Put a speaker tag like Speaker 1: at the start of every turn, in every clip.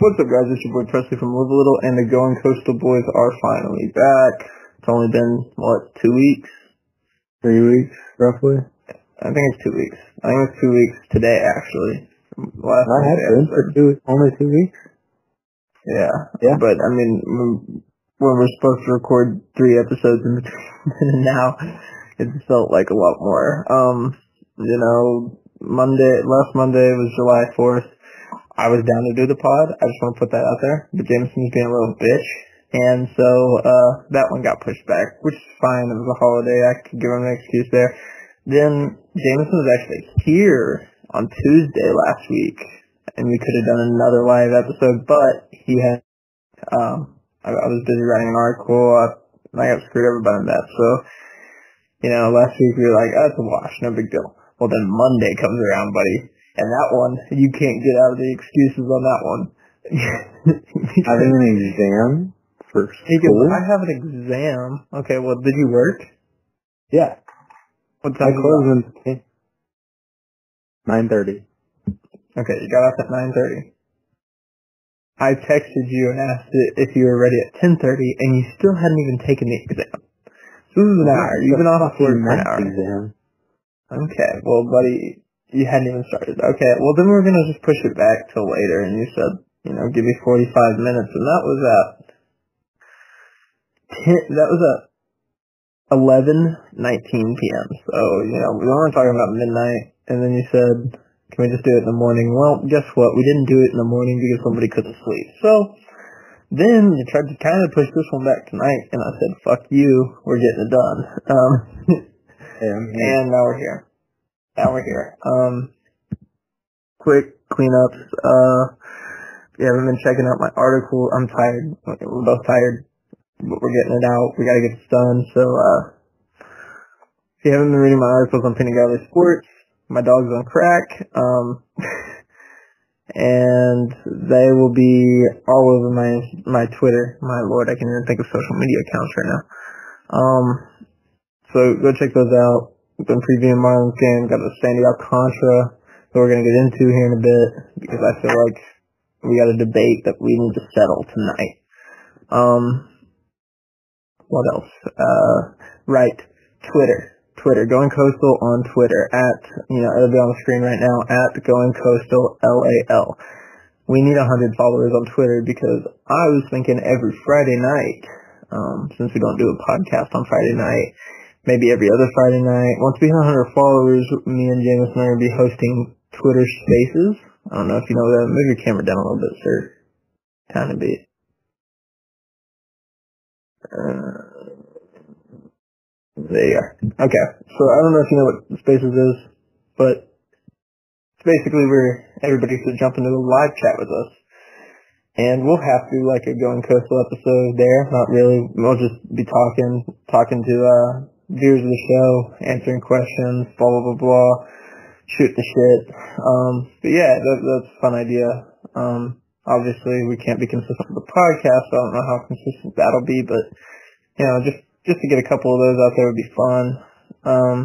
Speaker 1: What's up, guys? It's your boy Presley from Live a Little, and the Going Coastal Boys are finally back. It's only been, what, two weeks?
Speaker 2: Three weeks, roughly.
Speaker 1: I think it's two weeks. I think it's two weeks today, actually.
Speaker 2: Last I have been for two, only two weeks.
Speaker 1: Yeah.
Speaker 2: Yeah.
Speaker 1: But, I mean, when we're supposed to record three episodes in between now, it felt like a lot more. Um, you know, Monday, last Monday was July 4th I was down to do the pod. I just want to put that out there. But Jameson's being a little bitch. And so, uh, that one got pushed back, which is fine. It was a holiday. I could give him an excuse there. Then Jameson was actually here on Tuesday last week, and we could have done another live episode, but he had, um, I, I was busy writing an article. I, I got screwed over by that. So, you know, last week we were like, oh, it's a wash, no big deal. Well, then Monday comes around, buddy and that one, you can't get out of the excuses on that one.
Speaker 2: Having an exam for school?
Speaker 1: I have an exam. Okay, well, did you work?
Speaker 2: Yeah.
Speaker 1: What time?
Speaker 2: I closed at 9.30.
Speaker 1: Okay, you got off at 9.30. I texted you and asked if you were ready at 10.30, and you still hadn't even taken the exam. So this is an hour. You've been off for an hour.
Speaker 2: Exam.
Speaker 1: Okay, well, buddy, you hadn't even started. Okay, well then we're gonna just push it back till later. And you said, you know, give me 45 minutes, and that was at 10, that was at 11:19 p.m. So you know, we weren't talking about midnight. And then you said, can we just do it in the morning? Well, guess what? We didn't do it in the morning because somebody couldn't sleep. So then you tried to kind of push this one back tonight, and I said, fuck you, we're getting it done. Um, and now we're here. Now we're here. Um, quick cleanups. Uh, yeah, I've been checking out my article. I'm tired. We're both tired, but we're getting it out. We gotta get this done. So, uh, if you haven't been reading my articles on Penny Galley Sports, my dog's on crack. Um, and they will be all over my my Twitter. My lord, I can't even think of social media accounts right now. Um, so go check those out been previewing Marlins game. Got the Sandy Alcantara that we're to get into here in a bit because I feel like we got a debate that we need to settle tonight. Um, what else? Uh, right. Twitter. Twitter. Going Coastal on Twitter at, you know, it'll be on the screen right now at Going Coastal LAL. We need a hundred followers on Twitter because I was thinking every Friday night, um, since we don't do a podcast on Friday night, maybe every other Friday night. Once we hit 100 followers, me and James and I will be hosting Twitter Spaces. I don't know if you know that. Move your camera down a little bit, sir. Kind of bit. Uh, there you are. Okay, so I don't know if you know what Spaces is, but it's basically where everybody should jump into a live chat with us. And we'll have to like a going coastal episode there. Not really. We'll just be talking, talking to uh viewers of the show, answering questions, blah blah blah blah, shoot the shit. Um, but yeah, that, that's a fun idea. Um, obviously we can't be consistent with the podcast. So I don't know how consistent that'll be, but you know, just just to get a couple of those out there would be fun. Um,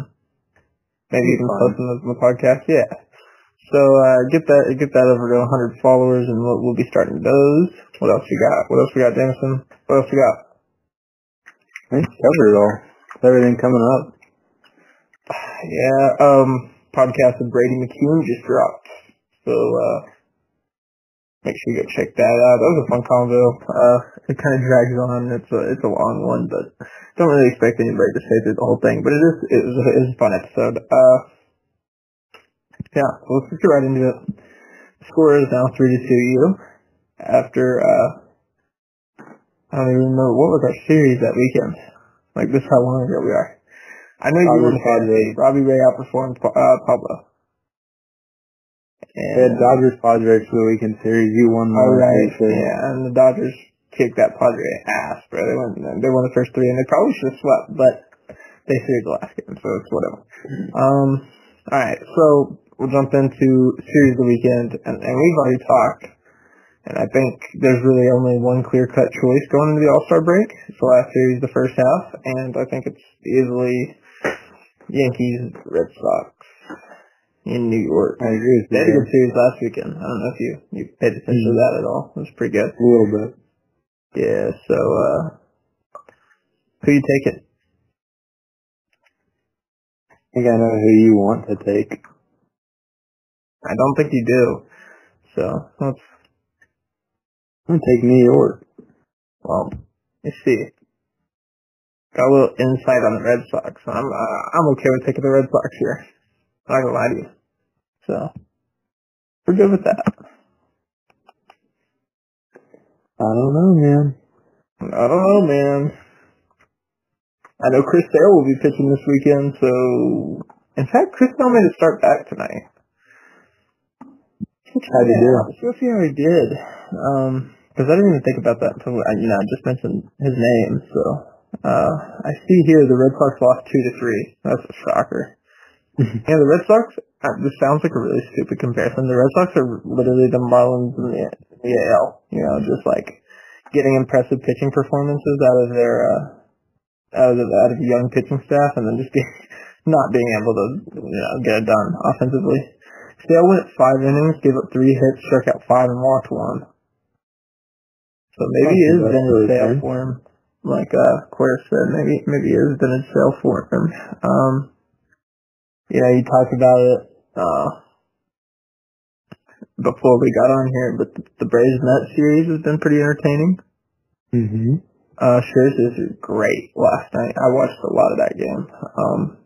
Speaker 1: maybe even posting those in the podcast. Yeah. So uh, get that get that over to 100 followers, and we'll, we'll be starting those. What else we got? What else we got, Jameson? What else we got?
Speaker 2: I think covered it all everything coming up?
Speaker 1: Yeah, um, podcast of Brady McCune just dropped. So, uh, make sure you go check that out. That was a fun convo. Uh, it kind of drags on. It's a, it's a long one, but don't really expect anybody to stay through the whole thing, but it is, it was a fun episode. Uh, yeah, so let's get right into it. The score is now 3 to 2 you after, uh, I don't even know, what was our series that weekend? Like this how long ago we are. I know you were Padres. Robbie Ray outperformed uh, Pablo.
Speaker 2: And they had Dodgers Padres for the weekend series. You won
Speaker 1: the oh, right. Yeah, and the Dodgers kicked that Padre ass, bro. They won. They won the first three, and they probably should have swept, but they series the last game, so it's whatever. Um. All right, so we'll jump into series of the weekend, and, and we've already talked and I think there's really only one clear-cut choice going into the All-Star break. It's the last series, the first half, and I think it's easily Yankees, Red Sox. in New York.
Speaker 2: I agree with
Speaker 1: They
Speaker 2: you.
Speaker 1: had a good series last weekend. I don't know if you you paid attention to that at all. It was pretty good.
Speaker 2: A little bit.
Speaker 1: Yeah. So uh, who you taking?
Speaker 2: I think I know who you want to take.
Speaker 1: I don't think you do. So let's
Speaker 2: I'm gonna take New York.
Speaker 1: well, let's see. Got a little insight on the Red Sox. I'm uh, I'm okay with taking the Red Sox here. I'm not gonna lie to you. So we're good with that.
Speaker 2: I don't know, man.
Speaker 1: I don't know, man. I know Chris Sale will be pitching this weekend, so in fact, Chris Sale made a start back tonight.
Speaker 2: How'd he do?
Speaker 1: Let's see how he did. Um, because I didn't even think about that until I, you know I just mentioned his name. So uh, I see here the Red Sox lost two to three. That's a shocker. yeah, the Red Sox. Uh, this sounds like a really stupid comparison. The Red Sox are literally the Marlins in the, the AL. You know, just like getting impressive pitching performances out of their uh, out of the, out of young pitching staff, and then just being, not being able to you know get it done offensively. Sale went five innings, gave up three hits, struck out five, and walked one. So maybe it is vintage
Speaker 2: really
Speaker 1: sale
Speaker 2: fair.
Speaker 1: for him, like uh, Queer said. Maybe maybe it is vintage sale for him. Um, yeah, you talked about it uh, before we got on here, but the, the Braves Mets series has been pretty entertaining.
Speaker 2: Mm-hmm.
Speaker 1: Uh, Scherzer is great last night. I watched a lot of that game. Um,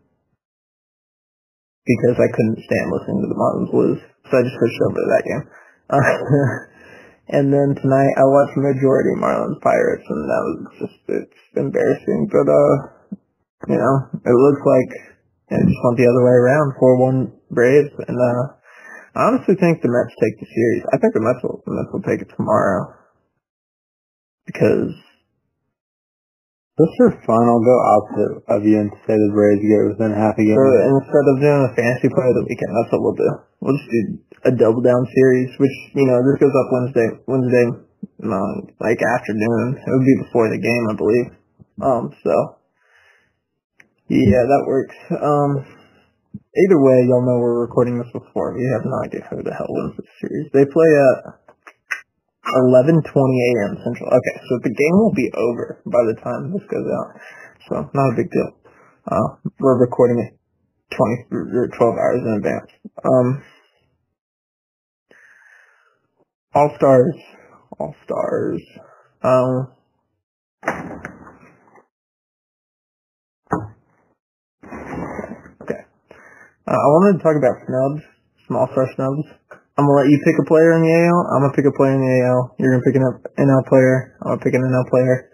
Speaker 1: because I couldn't stand listening to the Marlins lose. So I just switched over to that game. Uh, and then tonight I watched majority Marlins Pirates and that was just, it's embarrassing. But, uh, you know, it looks like it just went the other way around. 4-1 Braves. And, uh, I honestly think the Mets take the series. I think the Mets will, the Mets will take it tomorrow. Because
Speaker 2: Just for fun, I'll go opposite of you and say the Braves get within half a game.
Speaker 1: So instead of doing a fantasy play of the weekend, that's what we'll do. We'll just do a double down series, which you know this goes up Wednesday, Wednesday, um, like afternoon. It would be before the game, I believe. Um, so yeah, that works. Um, either way, y'all know we're recording this before. We have no idea who the hell wins this series. They play at 11:20 a.m. Central. Okay, so the game will be over by the time this goes out. So not a big deal. Uh, we're recording it 20 or 12 hours in advance. Um, All Stars, All Stars. Um, okay. Uh, I wanted to talk about snubs, small star snubs. I'm gonna let you pick a player in the AL. I'm gonna pick a player in the AL. You're gonna pick an NL player. I'm gonna pick an NL player.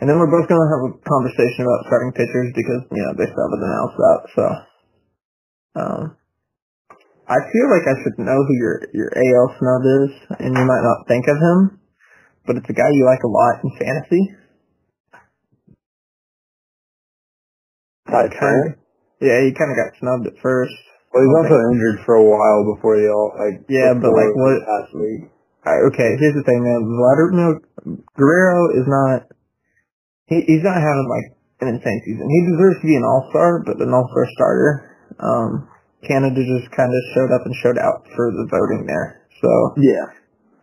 Speaker 1: And then we're both gonna have a conversation about starting pitchers because you know they still haven't announced that. So, um, I feel like I should know who your your AL snub is, and you might not think of him, but it's a guy you like a lot in fantasy.
Speaker 2: Turner?
Speaker 1: Yeah, he kind of got snubbed at first.
Speaker 2: Well, he's also injured for a while before they all like.
Speaker 1: Yeah, but like what?
Speaker 2: Past league.
Speaker 1: Okay, here's the thing, man. Vladimir Guerrero is not. He, he's not having like an insane season. He deserves to be an all star, but an all star starter. Um, Canada just kind of showed up and showed out for the voting there. So
Speaker 2: Yeah.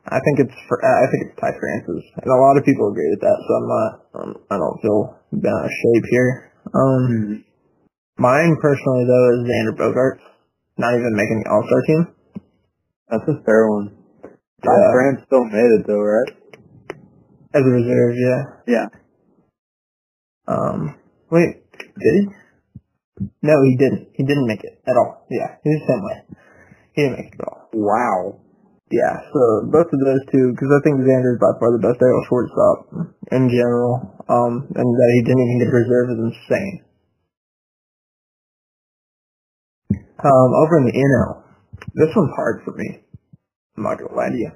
Speaker 1: I think it's for, I think it's Ty France, and a lot of people agree with that. So I'm not. Um, I don't feel out of shape here. Um,
Speaker 2: Mm-hmm.
Speaker 1: mine personally though is Xander Bogaerts, not even making the all star team.
Speaker 2: That's a fair one.
Speaker 1: Yeah.
Speaker 2: France still made it though, right?
Speaker 1: As a reserve, yeah.
Speaker 2: Yeah.
Speaker 1: Um, wait, did he? No, he didn't. He didn't make it at all. Yeah, he's the same way. He didn't make it at all.
Speaker 2: Wow.
Speaker 1: Yeah, so both of those two, because I think Xander is by far the best AL shortstop in general, um, and that he didn't even get a reserve is insane. Um, over in the NL, this one's hard for me. I'm not gonna lie to you.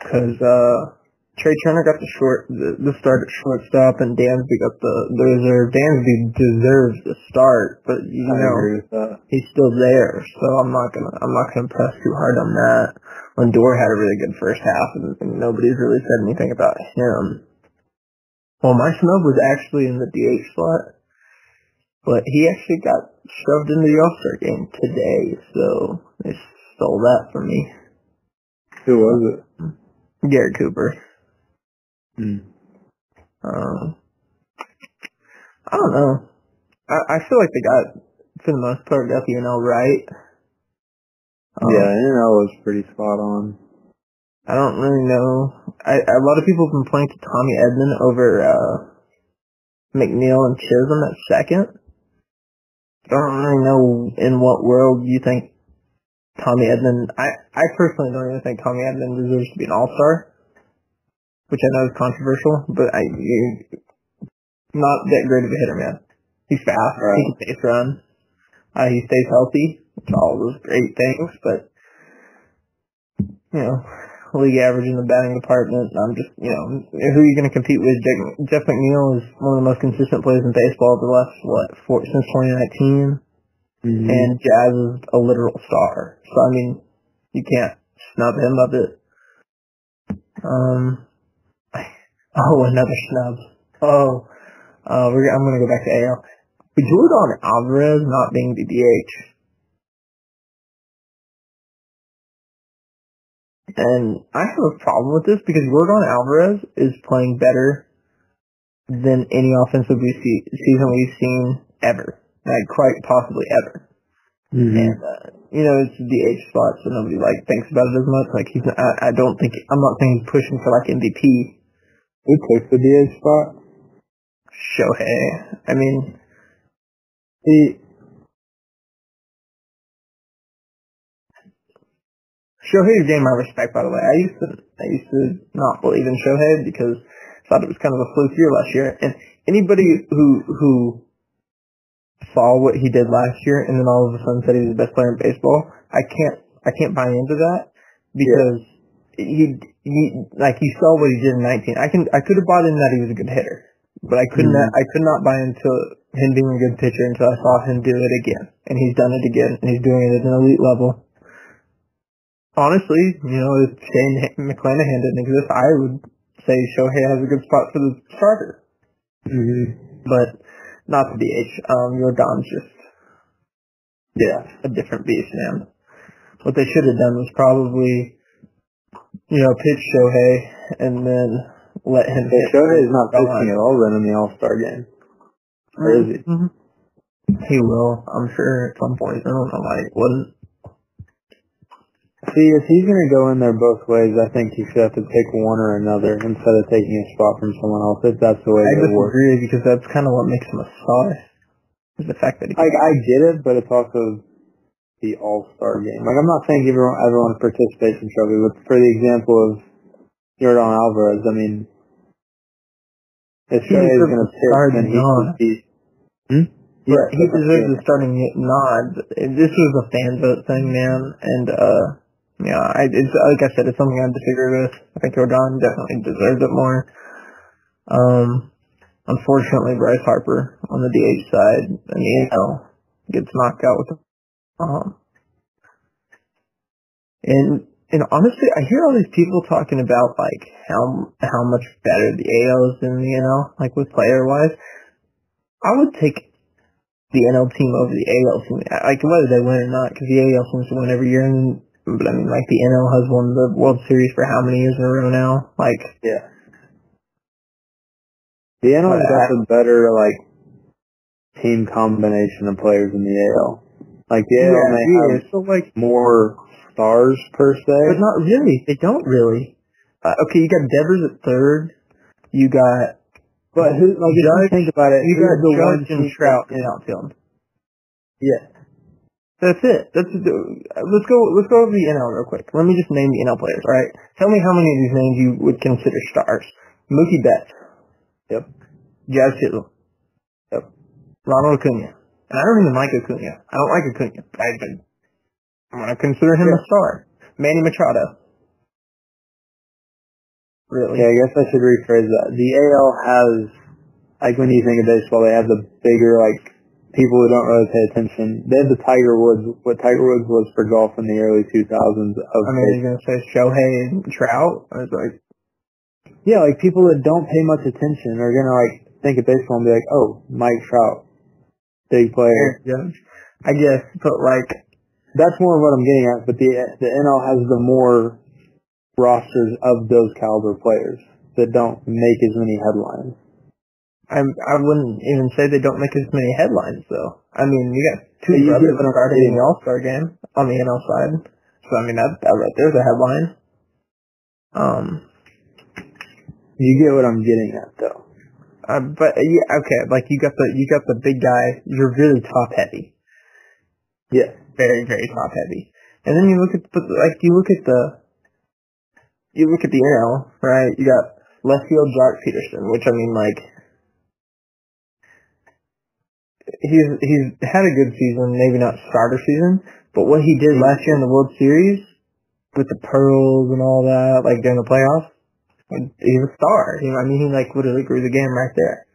Speaker 1: Cause, uh, Trey Turner got the short, the, the start at shortstop, and Dansby got the, the reserve. Dansby deserves the start, but you
Speaker 2: I
Speaker 1: know,
Speaker 2: agree with that.
Speaker 1: he's still there, so I'm not gonna I'm not gonna press too hard on that. Lindor had a really good first half, and, and nobody's really said anything about him. Well, my snub was actually in the DH slot, But he actually got shoved into the All Star game today, so they stole that from me.
Speaker 2: Who was it?
Speaker 1: Garrett Cooper.
Speaker 2: Mm.
Speaker 1: Um, I don't know. I, I feel like they got, for the most part, got the NL right. Um,
Speaker 2: yeah, NL was pretty spot on.
Speaker 1: I don't really know. I, a lot of people have been pointing to Tommy Edman over uh, McNeil and Chisholm at second. I don't really know in what world you think Tommy Edman. I I personally don't even think Tommy Edman deserves to be an All Star, which I know is controversial, but I you, not that great of a hitter, man. He's fast.
Speaker 2: Right.
Speaker 1: He can base run. Uh, he stays healthy. All those great things, but you know, league average in the batting department. I'm just, you know, who are you going to compete with? Jeff, Jeff McNeil is one of the most consistent players in baseball the last, what, four, since 2019.
Speaker 2: Mm-hmm.
Speaker 1: And Jazz is a literal star. So, I mean, you can't snub him of it. Um, oh, another snub. Oh, uh, we're, I'm going to go back to AL. Jordan Alvarez not being the DH. And I have a problem with this because Jordan Alvarez is playing better than any offensive we see, season we've seen ever. Like, quite possibly ever.
Speaker 2: Mm-hmm.
Speaker 1: And, uh, you know, it's the DH spot, so nobody, like, thinks about it as much. Like, he's, I, I don't think, I'm not saying he's pushing for, like, MVP.
Speaker 2: Who took the DH spot?
Speaker 1: Shohei. I mean,
Speaker 2: he,
Speaker 1: Shohei's game I respect, by the way. I used to, I used to not believe in Shohei because I thought it was kind of a fluke year last year. And anybody who, who saw what he did last year and then all of a sudden said he was the best player in baseball, I can't, I can't buy into that because yeah. he, he, like you saw what he did in 19. I can, I could have bought in that he was a good hitter, but I couldn't, mm-hmm. I could not buy into him being a good pitcher until I saw him do it again. And he's done it again and he's doing it at an elite level honestly, you know, if Shane McClanahan didn't exist, I would say Shohei has a good spot for the starter.
Speaker 2: Mm-hmm.
Speaker 1: But not the DH. Um, Jordan's just, yeah, a different beast, man. What they should have done was probably, you know, pitch Shohei and then let him
Speaker 2: hit. Shohei's not pitching at all then in the All-Star game. Or is he?
Speaker 1: Mm-hmm. He will, I'm sure, at some point. I don't know why he wouldn't.
Speaker 2: See, if he's going to go in there both ways, I think he should have to pick one or another instead of taking a spot from someone else. If that's the way
Speaker 1: I
Speaker 2: it works.
Speaker 1: I disagree because that's kind of what makes him a star. Is the fact that he.
Speaker 2: Like I get it, but it's also the All Star game. Like I'm not saying everyone everyone participates in trophy, but for the example of Jordan Alvarez, I mean, if Shohei is going to pick, then he should be. Hmm?
Speaker 1: Yeah, he deserves the starting nod. This was a fan vote thing, man, and uh yeah, I, it's like I said, it's something I disagree with. I think Jordan definitely deserved it more. Um, unfortunately, Bryce Harper on the DH side, and you know, gets knocked out with the um. And and honestly, I hear all these people talking about like how how much better the AL is than the NL, like with player wise. I would take the NL team over the AL team, like whether they win or not, because the AL to win every year, and but I mean, like the NL has won the World Series for how many years in a row now? Like,
Speaker 2: yeah, the NL has got a better like team combination of players in the AL. Like the AL
Speaker 1: yeah,
Speaker 2: may have
Speaker 1: so like
Speaker 2: more stars per se,
Speaker 1: but not really. They don't really. Uh, okay, you got Devers at third. You got,
Speaker 2: but who? Like, if you think about it,
Speaker 1: you got
Speaker 2: the
Speaker 1: Judge and Trout in outfield.
Speaker 2: Yeah,
Speaker 1: That's it. That's let's go. Let's go over the NL real quick. Let me just name the NL players. All right. Tell me how many of these names you would consider stars. Mookie Betts.
Speaker 2: Yep.
Speaker 1: Jazz Chisholm.
Speaker 2: Yep.
Speaker 1: Ronald Acuna. And I don't even like Acuna. I don't like Acuna. I, I'm gonna consider him a star. Manny Machado. Really?
Speaker 2: Okay, I guess I should rephrase that. The AL has, like when you think of baseball, they have the bigger, like, people who don't really pay attention. They have the Tiger Woods, what Tiger Woods was for golf in the early 2000s of
Speaker 1: I mean, are you gonna say Shohei and Trout? I was like,
Speaker 2: Yeah, like people that don't pay much attention are gonna like think of baseball and be like, oh, Mike Trout. big player.
Speaker 1: Judge. I guess, but like,
Speaker 2: That's more of what I'm getting at. But the the NL has the more rosters of those caliber players that don't make as many headlines.
Speaker 1: I I wouldn't even say they don't make as many headlines though. I mean, you got two
Speaker 2: Yeah,
Speaker 1: brothers
Speaker 2: get what I'm
Speaker 1: starting in the All Star game on the NL side, so I mean that that right there's a headline. Um,
Speaker 2: You get what I'm getting at, though.
Speaker 1: uh, but uh, yeah, okay, like you got the you got the big guy. You're really top heavy,
Speaker 2: Yeah.
Speaker 1: very very top heavy, and then you look at but like you look at the you look at the NL right. You got left field Joc Pederson, which I mean like he's he's had a good season, maybe not starter season, but what he did last year in the World Series with the pearls and all that, like during the playoffs, he's a star. You know, I mean, he like literally grew the game right there.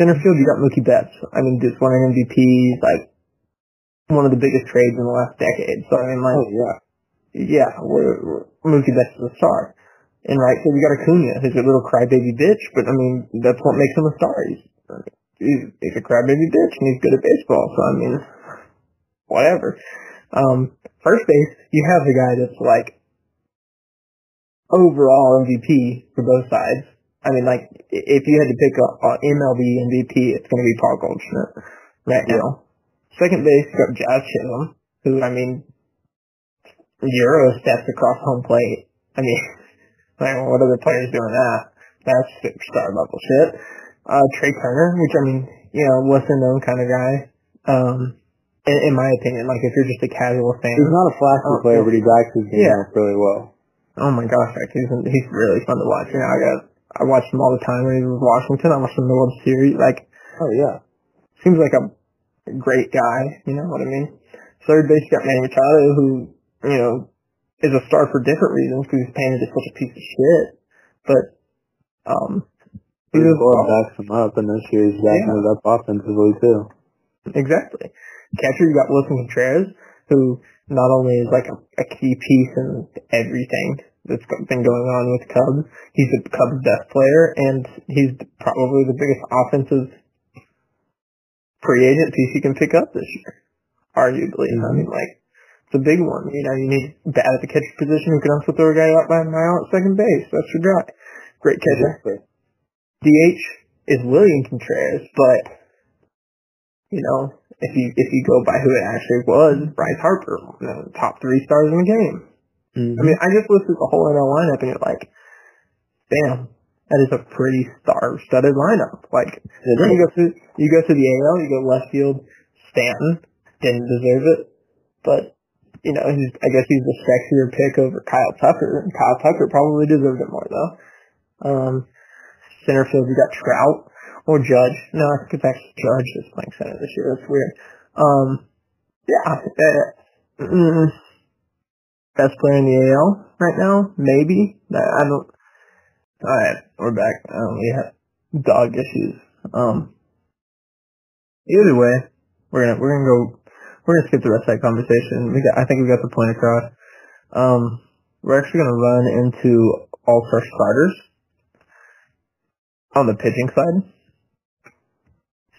Speaker 1: Center field, you got Mookie Betts. I mean, just won an MVP, like one of the biggest trades in the last decade. So I mean, like,
Speaker 2: Oh yeah.
Speaker 1: yeah, we're, we're, Mookie Betts is a star. And right field, we got Acuna, who's a little crybaby bitch, but I mean, that's what makes him a star. He's, he's, he's a crybaby bitch, and he's good at baseball. So I mean, whatever. Um, first base, you have the guy that's like overall MVP for both sides. I mean, like if you had to pick a, a MLB MVP, it's going to be Paul Goldschmidt right now. Second base, you got Josh Chisholm, who I mean, Euro steps across home plate. I mean, like what other players doing that? That's superstar level shit. Uh, Trey Turner, which I mean, you know, lesser known kind of guy. Um, in, in my opinion, like if you're just a casual fan,
Speaker 2: He's not a flashy
Speaker 1: Oh,
Speaker 2: player, but he backs his game
Speaker 1: Yeah.
Speaker 2: up really well.
Speaker 1: Oh my gosh, like he's he's really fun to watch. You know, I got I watched him all the time when he was with Washington. I watched him in the World Series. Like,
Speaker 2: Oh yeah.
Speaker 1: seems like a great guy. You know what I mean? Third base got Manny Machado, who you know is a star for different reasons because he's painted as such a piece of shit. But um, he's
Speaker 2: His
Speaker 1: a
Speaker 2: board
Speaker 1: star.
Speaker 2: backs him up, and this year he's backing
Speaker 1: Yeah.
Speaker 2: it up offensively too.
Speaker 1: Exactly. Catcher, you got Willson Contreras, who not only is like a, a key piece in everything that's been going on with Cubs, he's the Cubs' best player, and he's probably the biggest offensive free agent piece you can pick up this year, arguably. I mm-hmm. mean, like, it's a big one. You know, you need bat at the catcher position who can also throw a guy out by a mile at second base. That's your guy. Great catcher.
Speaker 2: Exactly.
Speaker 1: DH is William Contreras, but you know, if you if you go by who it actually was, Bryce Harper, know, top three stars in the game.
Speaker 2: Mhm.
Speaker 1: I mean, I just looked at the whole NL lineup and you're like, damn, that is a pretty star-studded lineup. Like, then you go through you go through the AL, you go left field, Stanton didn't deserve it, but you know, he's I guess he's the sexier pick over Kyle Tucker, and Kyle Tucker probably deserved it more though. Um, center field, you got Trout or Judge. No, I think it's actually Judge that's playing center this year. That's weird. Um, yeah, uh, mm, best player in the AL right now, maybe. I don't. All right, we're back. Um, we have dog issues. Um, either way, we're gonna we're gonna go. We're gonna skip the rest of that conversation. We got, I think we got the point across. Um, we're actually gonna run into all star starters on the pitching side.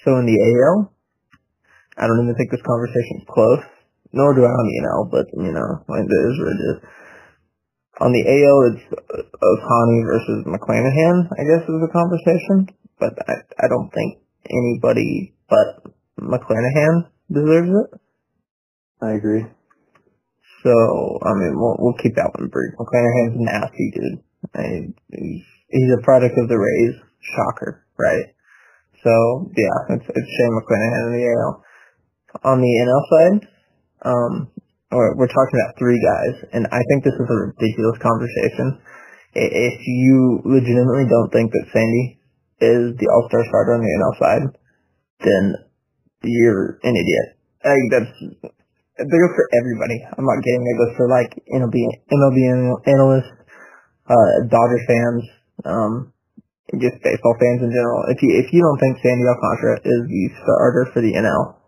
Speaker 1: So in the AL, I don't even think this conversation is close. Nor do I on the NL, but you know, like, it is what it is. On the AL, it's uh, Ohtani versus McClanahan, I guess, is the conversation. But I, I don't think anybody but McClanahan deserves it.
Speaker 2: I agree.
Speaker 1: So, I mean, we'll, we'll keep that one brief. McClanahan's nasty, dude. I he's, he's a product of the Rays. Shocker, right? So, yeah, it's, it's Shane McClanahan in the AL. On the NL side, um, we're, we're talking about three guys, and I think this is a ridiculous conversation. If you legitimately don't think that Sandy is the all-star starter on the NL side, then you're an idiot. Like, that's it goes for everybody. I'm not kidding. It goes for like MLB MLB analysts, uh, Dodger fans, um, just baseball fans in general. If you if you don't think Sandy Alcantara is the starter for the NL,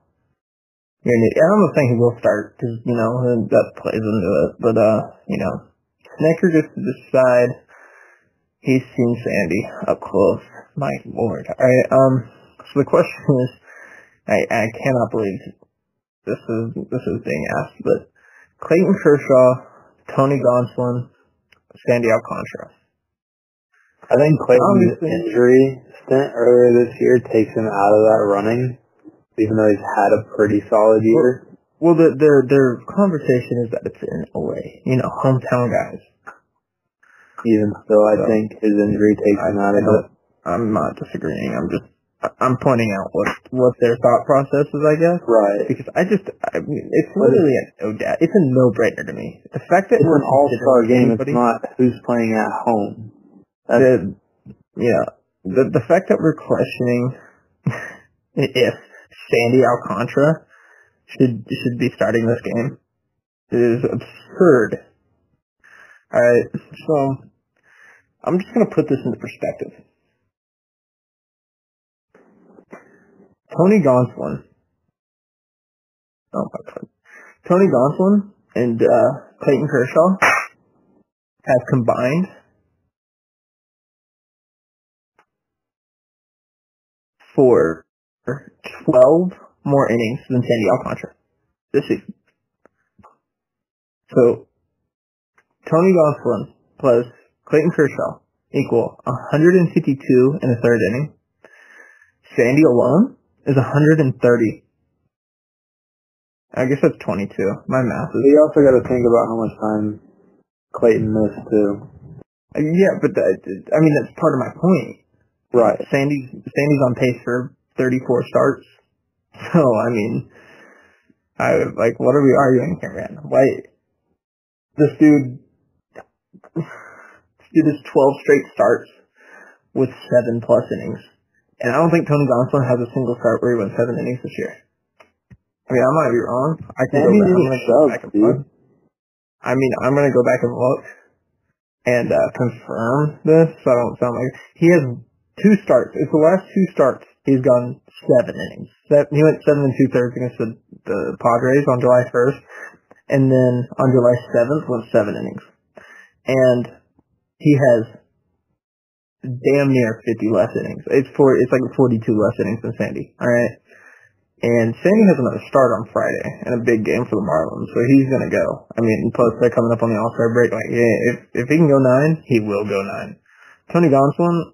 Speaker 1: you're idiot. I'm not saying he will start because you know that plays into it, but uh, you know, Snitker gets to decide. He's seen Sandy up close. My lord. All right. Um. So the question is, I I cannot believe this is this is being asked, but Clayton Kershaw, Tony Gonsolin, Sandy Alcantara.
Speaker 2: I think Clayton's injury stint earlier this year takes him out of that running, even though he's had a pretty solid year.
Speaker 1: Well, the, their their conversation is that it's in LA, you know, hometown guys.
Speaker 2: Even still, I
Speaker 1: So,
Speaker 2: think his injury takes him out of it.
Speaker 1: I'm not disagreeing. I'm just I'm pointing out what what their thought process is, I guess.
Speaker 2: Right.
Speaker 1: Because I just, I mean, it's literally a no doubt. It's a no brainer to me. The fact that
Speaker 2: It's
Speaker 1: we're
Speaker 2: an all-star game. It's not who's playing at home. That's,
Speaker 1: the, yeah, the the fact that we're questioning if Sandy Alcantara should should be starting this game is absurd. All right, so I'm just gonna put this into perspective. Tony Gonsolin. Oh my god. Tony Gonsolin and uh, Clayton Kershaw have combined for 12 more innings than Sandy Alcantara this season. So, Tony Gonsolin plus Clayton Kershaw equal 152 in the third inning. Sandy alone is 130. I guess that's 22. My math is...
Speaker 2: you also got to think about how much time Clayton missed too.
Speaker 1: Uh, yeah, but that, I mean, that's part of my point.
Speaker 2: Right.
Speaker 1: Sandy's Sandy's on pace for 34 starts. So I mean, I like what are we arguing here, man? Why this dude? This dude is 12 straight starts with seven plus innings, and I don't think Tony Gonsolin has a single start where he went seven innings this year. I mean, I might be wrong. I can go back, go back and
Speaker 2: dude.
Speaker 1: look. I mean, I'm gonna go back and look and uh, confirm this, so I don't sound like he has two starts. It's the last two starts. He's gone seven innings. That, he went seven and two thirds against the, the Padres on July 1st, and then on July 7th went seven innings. And he has damn near 50 less innings. It's four. It's like 42 less innings than Sandy. All right. And Sandy has another start on Friday and a big game for the Marlins, so he's gonna go. I mean, plus they're coming up on the All Star break. Like, yeah, if if he can go nine, he will go nine. Tony Gonsolin,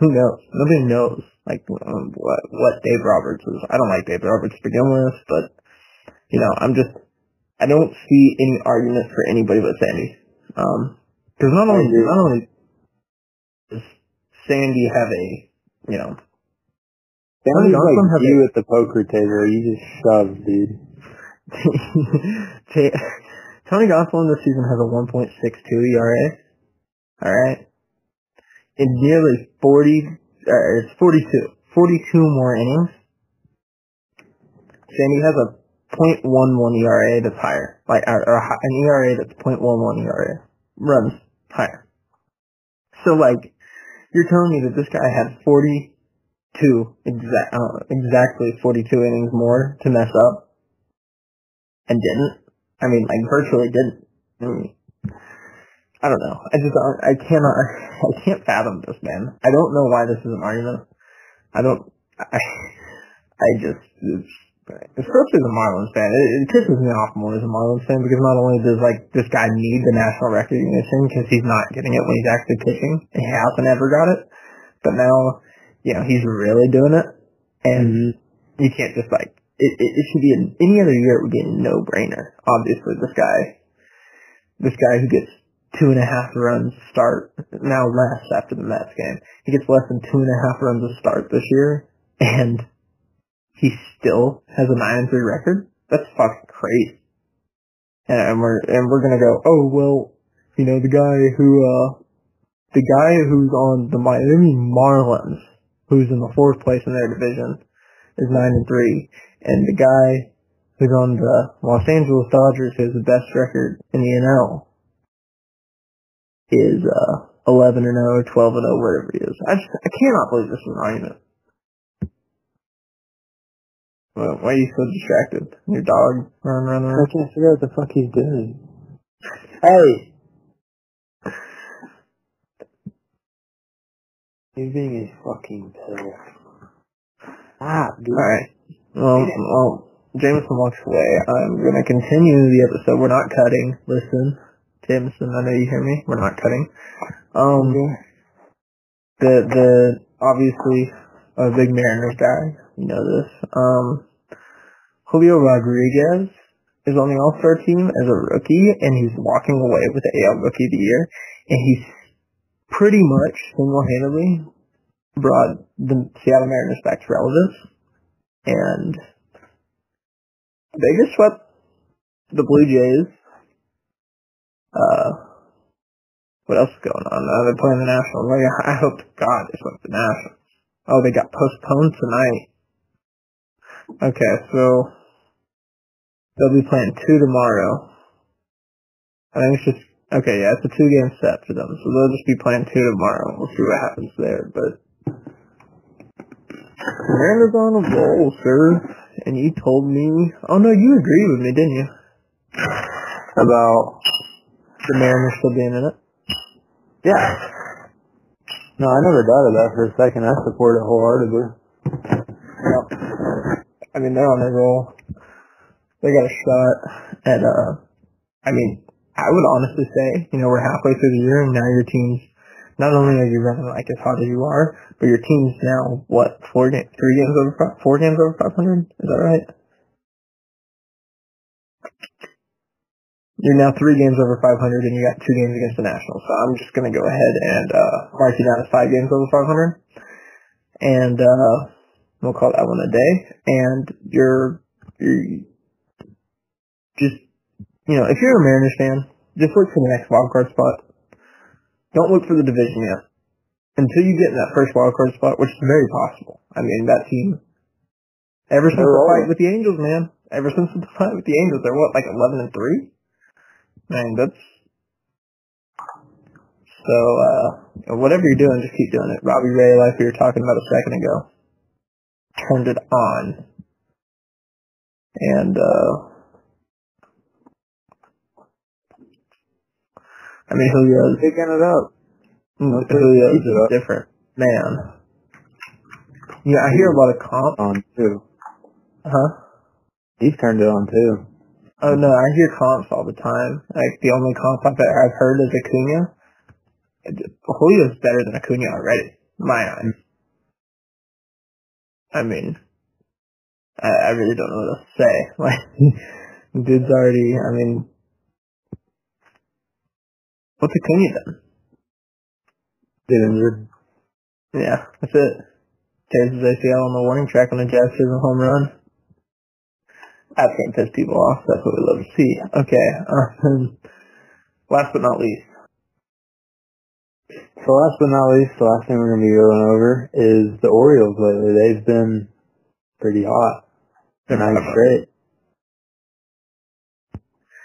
Speaker 1: who knows? Nobody knows. Like um, what what Dave Roberts is. I don't like Dave Roberts to begin with, but you know, I'm just I don't see any argument for anybody but Sandy. Um, because not only not only does Sandy have a you know
Speaker 2: Sandy's
Speaker 1: Gonsolin
Speaker 2: like
Speaker 1: has
Speaker 2: you at the poker table. You just shove, dude.
Speaker 1: Tony Gonsolin this season has a 1.62 ERA. All right, nearly 40, uh, it's 42, 42 more innings. Sandy has a .11 ERA that's higher, like or, or an ERA that's .11 ERA runs higher. So like, you're telling me that this guy had 42 exact, exactly 42 innings more to mess up, and didn't. I mean, like virtually didn't. I, mean, I don't know. I just I cannot I can't fathom this man. I don't know why this is an argument. I don't. I I just it's, especially the Marlins fan. It, it pisses me off more as a Marlins fan because not only does like this guy need the national recognition because he's not getting it when he's actually pitching, he hasn't ever got it, but now you know he's really doing it, and you can't just like it, it, it should be an, any other year it would be a no brainer. Obviously, this guy, this guy who gets two and a half runs start now less after the Mets game. He gets less than two and a half runs to start this year, and he still has a nine and three record. That's fucking crazy. And, and we're and we're gonna go. Oh well, you know the guy who uh the guy who's on the Miami Marlins, who's in the fourth place in their division, is nine and three, and the guy who's on the Los Angeles Dodgers, has the best record in the NL, is uh 11 and 0, 12 and 0, wherever he is. I just I cannot believe this is an argument. Well, why are you so distracted? Your dog running around the
Speaker 2: I can't figure out what the fuck he's doing. Hey! He's being a fucking pill. Ah, dude.
Speaker 1: Alright. Well, well, Jameson walks away. I'm going to continue the episode. We're not cutting. Listen, Jameson, I know you hear me. We're not cutting. Um, the the obviously a big Mariners guy. You know this. Um, Julio Rodriguez is on the All Star team as a rookie, and he's walking away with the AL Rookie of the Year, and he's pretty much single handedly brought the Seattle Mariners back to relevance, and they just swept the Blue Jays. Uh, what else is going on? Uh, they're playing the Nationals. Like, I hope to God they swept the Nationals. Oh, they got postponed tonight. Okay, so they'll be playing two tomorrow. I think it's just okay. Yeah, it's a two game set for them, so they'll just be playing two tomorrow. We'll see what happens there. But Mariners on a roll, sir. And you told me. Oh no, you agreed with me, didn't you?
Speaker 2: About
Speaker 1: The Mariners still being in it.
Speaker 2: yeah. No, I never doubted that for a second. I support it wholeheartedly.
Speaker 1: I mean, they're on their roll. They got a shot at, uh, I mean, I would honestly say, you know, we're halfway through the year and now your team's, not only are you running like as hot as you are, but your team's now, what, four ga- three games over, fi- four games over 500? Is that right? You're now three games over 500 and you got two games against the Nationals. So I'm just going to go ahead and, uh, mark you down as five games over 500. And, uh, we'll call that one a day. And you're, you're just, you know, if you're a Mariners fan, just look for the next wild card spot. Don't look for the division yet. Until you get in that first wild card spot, which is very possible. I mean, that team, ever since
Speaker 2: They're
Speaker 1: the fight with the Angels, man, ever since the fight with the Angels, they're what, like 11 and 3? That's, so, uh, whatever you're doing, just keep doing it. Robbie Ray, like we were talking about a second ago, turned it on. And, uh, I mean, Julio's,
Speaker 2: Picking it up.
Speaker 1: Julio's
Speaker 2: keep it
Speaker 1: is different. Man. Yeah, I hear a lot of comp.
Speaker 2: On too.
Speaker 1: Huh?
Speaker 2: He's turned it on too.
Speaker 1: Oh no, I hear comps all the time. Like the only comp I've, I've heard is Acuna. Julio's better than Acuna already, my eyes. I mean, I, I really don't know what to say. Like, dude's already. I mean, what's Acuna done?
Speaker 2: Get injured.
Speaker 1: Yeah, that's it. Tears his ACL on the warning track on a Jazz season home run. That's gonna piss people off. That's what we love to see. Okay. Um, last but not least,
Speaker 2: So last but not least, the last thing we're going to be going over is the Orioles lately. They've been pretty hot.
Speaker 1: They're
Speaker 2: Nine straight.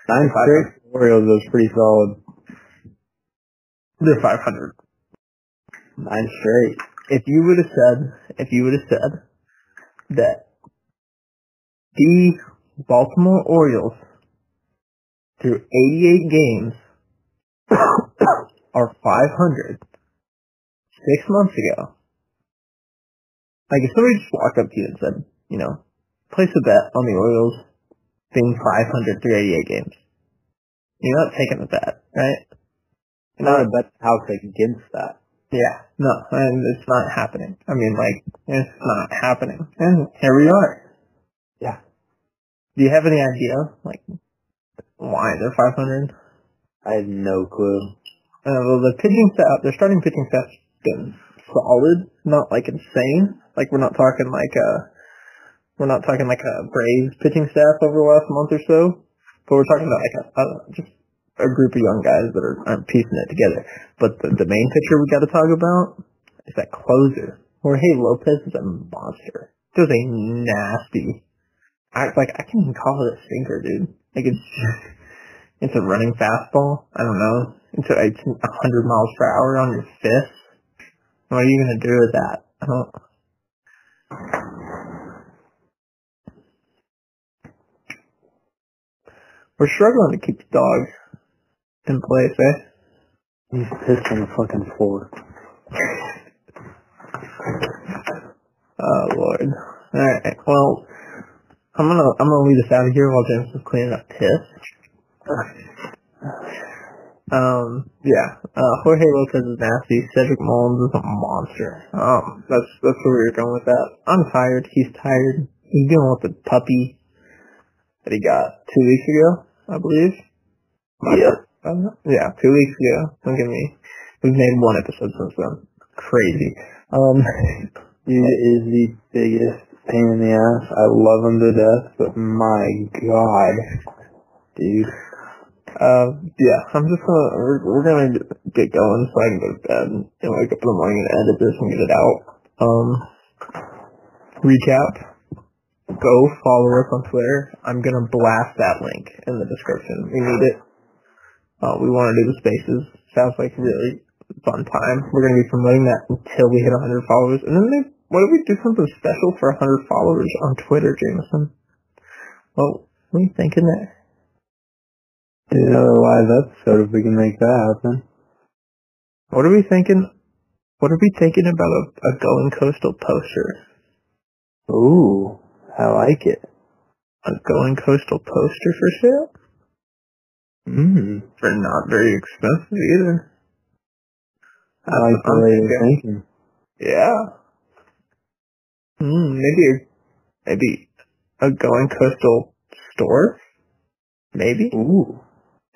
Speaker 2: Nine straight Orioles was pretty solid.
Speaker 1: they're 500.
Speaker 2: Nine straight.
Speaker 1: If you would have said, if you would have said that the Baltimore Orioles through 88 games are 500 six months ago, like if somebody just walked up to you and said, you know, place a bet on the Orioles being 500 through 88 games, you're not taking the bet, right? You're
Speaker 2: Not a bet house against that.
Speaker 1: Yeah, no, and it's not happening. I mean, like, it's not happening. And here we are.
Speaker 2: Yeah.
Speaker 1: Do you have any idea, like, why they're 500?
Speaker 2: I have no clue.
Speaker 1: Uh, well, the pitching staff, their starting pitching staff's been solid, not like insane. Like, we're not talking like a, we're not talking like a Braves pitching staff over the last month or so, but we're talking about like a, just a group of young guys that are, are piecing it together. But the, the main pitcher we got to talk about is that closer. Jorge Lopez is a monster. It was a nasty. I like I can even call it a sinker, dude. Like it's it's a running fastball. I don't know. It's a hundred miles per hour on your fist. What are you gonna do with that? I don't. We're struggling to keep the dog in place, eh?
Speaker 2: He's pissed on the fucking floor.
Speaker 1: Oh Lord. Alright, well, I'm gonna I'm gonna leave this out of here while James is cleaning up piss. Um, yeah, uh, Jorge Lopez is nasty. Cedric Mullins is a monster. Um, that's that's where we were going with that. I'm tired. He's tired. He's dealing with the puppy that he got two weeks ago, I believe.
Speaker 2: Yeah.
Speaker 1: Uh, yeah, two weeks ago. Don't give me. We've made one episode since then. Crazy. Um,
Speaker 2: He is the biggest pain in the ass. I love him to death, but my god, dude.
Speaker 1: uh, yeah, I'm just gonna, we're, we're gonna get going so I can go to bed and wake up in the morning and edit this and get it out. Um, recap. Go follow us on Twitter. I'm gonna blast that link in the description. We need it. Uh, we want to do the spaces. Sounds like really fun time. We're gonna be promoting that until we hit 100 followers, and then maybe, what if we do something special for 100 followers on Twitter, Jameson? Well, what are you thinking there?
Speaker 2: Do another live episode if we can make that happen.
Speaker 1: What are we thinking? What are we thinking about a, a going coastal poster?
Speaker 2: Ooh, I like it.
Speaker 1: A going coastal poster for sale?
Speaker 2: Mmm.
Speaker 1: For not very expensive either.
Speaker 2: I like the way you're
Speaker 1: thinking. Yeah. Hmm, maybe a, maybe a going coastal store? Maybe?
Speaker 2: Ooh.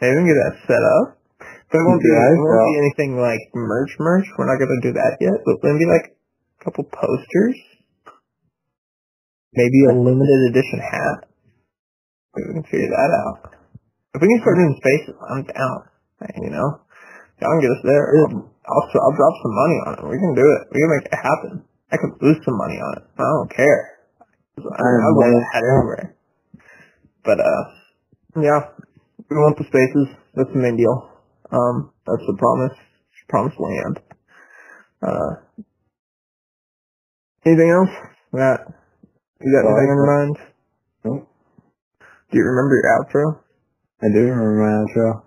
Speaker 1: Maybe we can get that set up. But it won't be,
Speaker 2: Yeah,
Speaker 1: it won't be anything like merch merch. We're not gonna do that yet. But maybe like a couple posters. Maybe a limited edition hat. Maybe we can figure that out. If we can start doing spaces, I'm down. You know, y'all can get us there. I'll, I'll I'll drop some money on it. We can do it. We can make it happen. I can lose some money on it. I don't care. I, wear
Speaker 2: down.
Speaker 1: that everywhere. But uh, yeah, we want the spaces. That's the main deal. Um, that's the promise. Promised land. Uh, anything else? That you got anything on your mind?
Speaker 2: Nope.
Speaker 1: Do you remember your outro?
Speaker 2: I do remember my outro.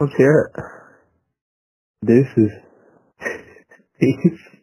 Speaker 1: Let's hear it.
Speaker 2: Deuces.
Speaker 1: Peace.